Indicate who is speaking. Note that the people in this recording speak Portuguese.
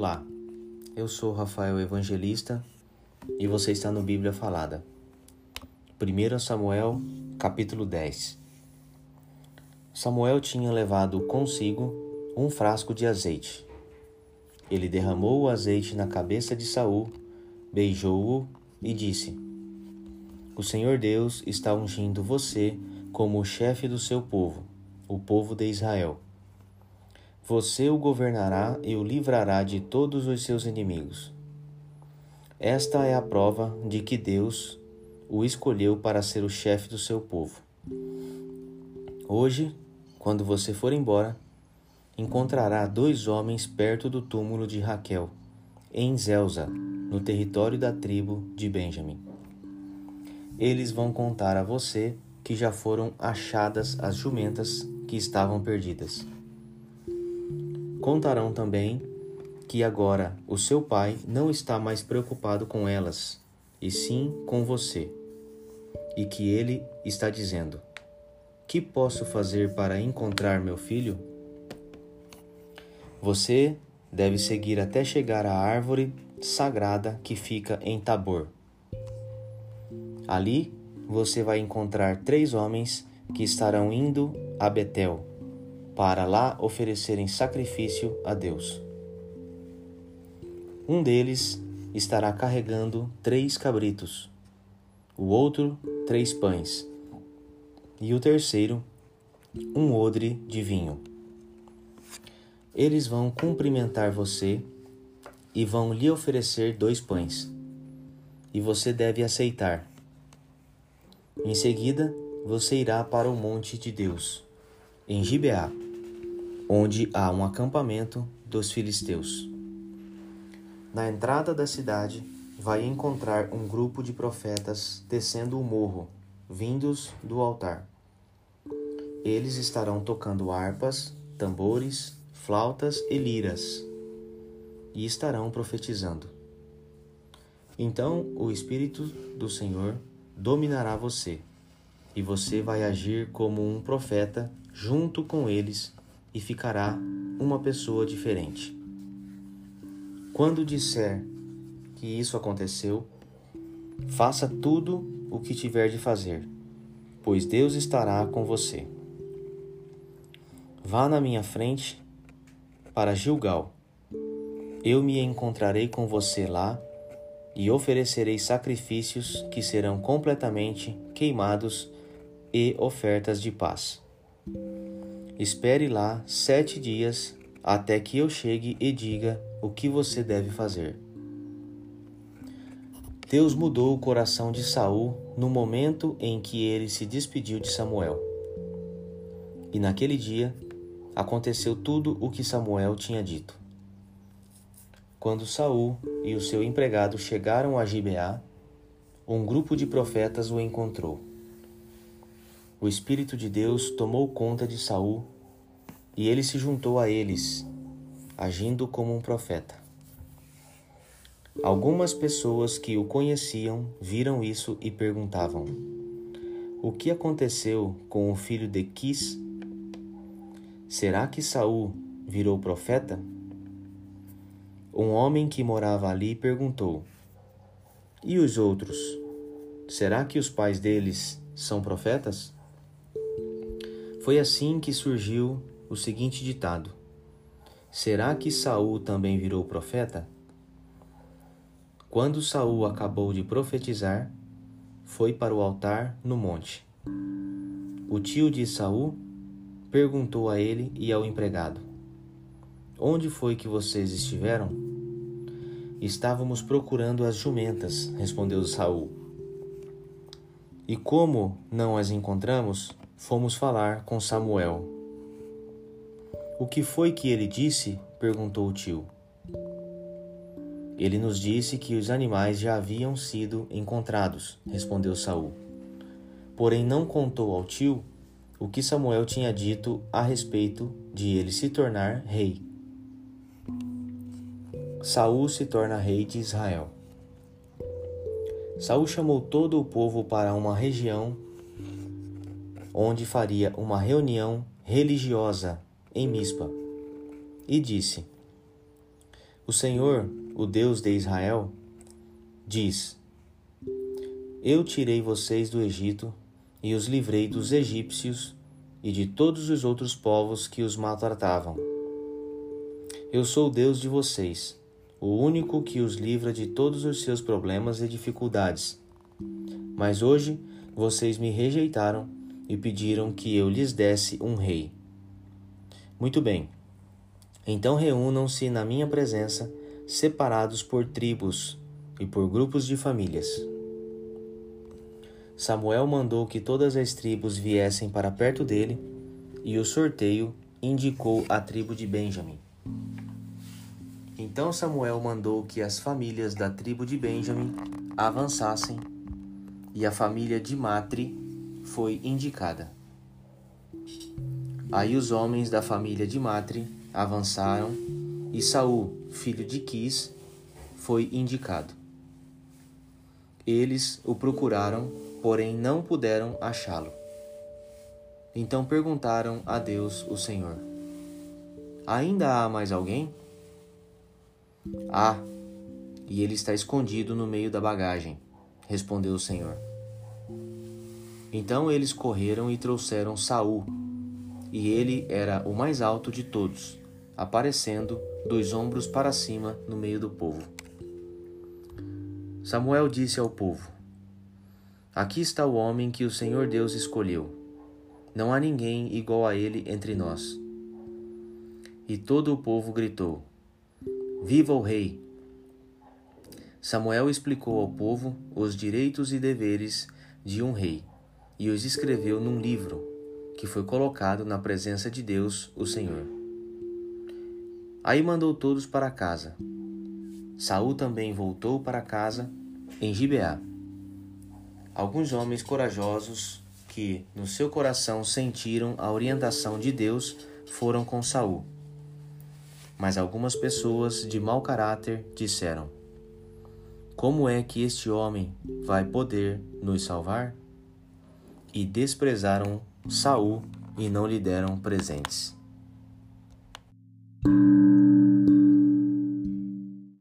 Speaker 1: Olá, eu sou Rafael Evangelista e você está no Bíblia Falada. 1 Samuel, capítulo 10 Samuel tinha levado consigo um frasco de azeite. Ele derramou o azeite na cabeça de Saul, beijou-o e disse: O Senhor Deus está ungindo você como o chefe do seu povo, o povo de Israel. Você o governará e o livrará de todos os seus inimigos. Esta é a prova de que Deus o escolheu para ser o chefe do seu povo. Hoje, quando você for embora, encontrará dois homens perto do túmulo de Raquel, em Zelza, no território da tribo de Benjamim. Eles vão contar a você que já foram achadas as jumentas que estavam perdidas. Contarão também que agora o seu pai não está mais preocupado com elas, e sim com você, e que ele está dizendo: Que posso fazer para encontrar meu filho? Você deve seguir até chegar à árvore sagrada que fica em Tabor. Ali você vai encontrar três homens que estarão indo a Betel para lá oferecerem sacrifício a Deus. Um deles estará carregando três cabritos, o outro, três pães, e o terceiro, um odre de vinho. Eles vão cumprimentar você e vão lhe oferecer dois pães, e você deve aceitar. Em seguida, você irá para o monte de Deus, em Gibeá onde há um acampamento dos filisteus. Na entrada da cidade, vai encontrar um grupo de profetas descendo o morro, vindos do altar. Eles estarão tocando harpas, tambores, flautas e liras, e estarão profetizando. Então o Espírito do Senhor dominará você, e você vai agir como um profeta junto com eles e ficará uma pessoa diferente. Quando disser que isso aconteceu, faça tudo o que tiver de fazer, pois Deus estará com você. Vá na minha frente para Gilgal. Eu me encontrarei com você lá e oferecerei sacrifícios que serão completamente queimados e ofertas de paz. Espere lá sete dias até que eu chegue e diga o que você deve fazer. Deus mudou o coração de Saul no momento em que ele se despediu de Samuel. E naquele dia aconteceu tudo o que Samuel tinha dito. Quando Saul e o seu empregado chegaram a Gibeá, um grupo de profetas o encontrou o Espírito de Deus tomou conta de Saul e ele se juntou a eles, agindo como um profeta. Algumas pessoas que o conheciam viram isso e perguntavam: O que aconteceu com o filho de Quis? Será que Saul virou profeta? Um homem que morava ali perguntou: E os outros? Será que os pais deles são profetas? Foi assim que surgiu o seguinte ditado: Será que Saul também virou profeta? Quando Saul acabou de profetizar, foi para o altar no monte. O tio de Saul perguntou a ele e ao empregado: Onde foi que vocês estiveram? Estávamos procurando as jumentas, respondeu Saul. E como não as encontramos, fomos falar com Samuel. O que foi que ele disse? perguntou o tio. Ele nos disse que os animais já haviam sido encontrados, respondeu Saul. Porém não contou ao tio o que Samuel tinha dito a respeito de ele se tornar rei. Saul se torna rei de Israel. Saul chamou todo o povo para uma região onde faria uma reunião religiosa em Mispa, e disse: O Senhor, o Deus de Israel, diz: Eu tirei vocês do Egito e os livrei dos egípcios e de todos os outros povos que os maltratavam. Eu sou o Deus de vocês, o único que os livra de todos os seus problemas e dificuldades. Mas hoje vocês me rejeitaram e pediram que eu lhes desse um rei. Muito bem. Então reúnam-se na minha presença, separados por tribos e por grupos de famílias. Samuel mandou que todas as tribos viessem para perto dele, e o sorteio indicou a tribo de Benjamim. Então Samuel mandou que as famílias da tribo de Benjamim avançassem, e a família de Matri foi indicada. Aí os homens da família de Matri avançaram, e Saul, filho de Quis, foi indicado. Eles o procuraram porém não puderam achá-lo. Então perguntaram a Deus, o Senhor: Ainda há mais alguém? Há, e ele está escondido no meio da bagagem, respondeu o Senhor. Então eles correram e trouxeram Saul, e ele era o mais alto de todos, aparecendo dos ombros para cima no meio do povo. Samuel disse ao povo: Aqui está o homem que o Senhor Deus escolheu. Não há ninguém igual a ele entre nós. E todo o povo gritou: Viva o Rei! Samuel explicou ao povo os direitos e deveres de um rei e os escreveu num livro que foi colocado na presença de Deus, o Senhor. Aí mandou todos para casa. Saul também voltou para casa em Gibeá alguns homens corajosos que, no seu coração, sentiram a orientação de Deus foram com Saul. Mas algumas pessoas de mau caráter disseram: Como é que este homem vai poder nos salvar? E desprezaram Saul e não lhe deram presentes.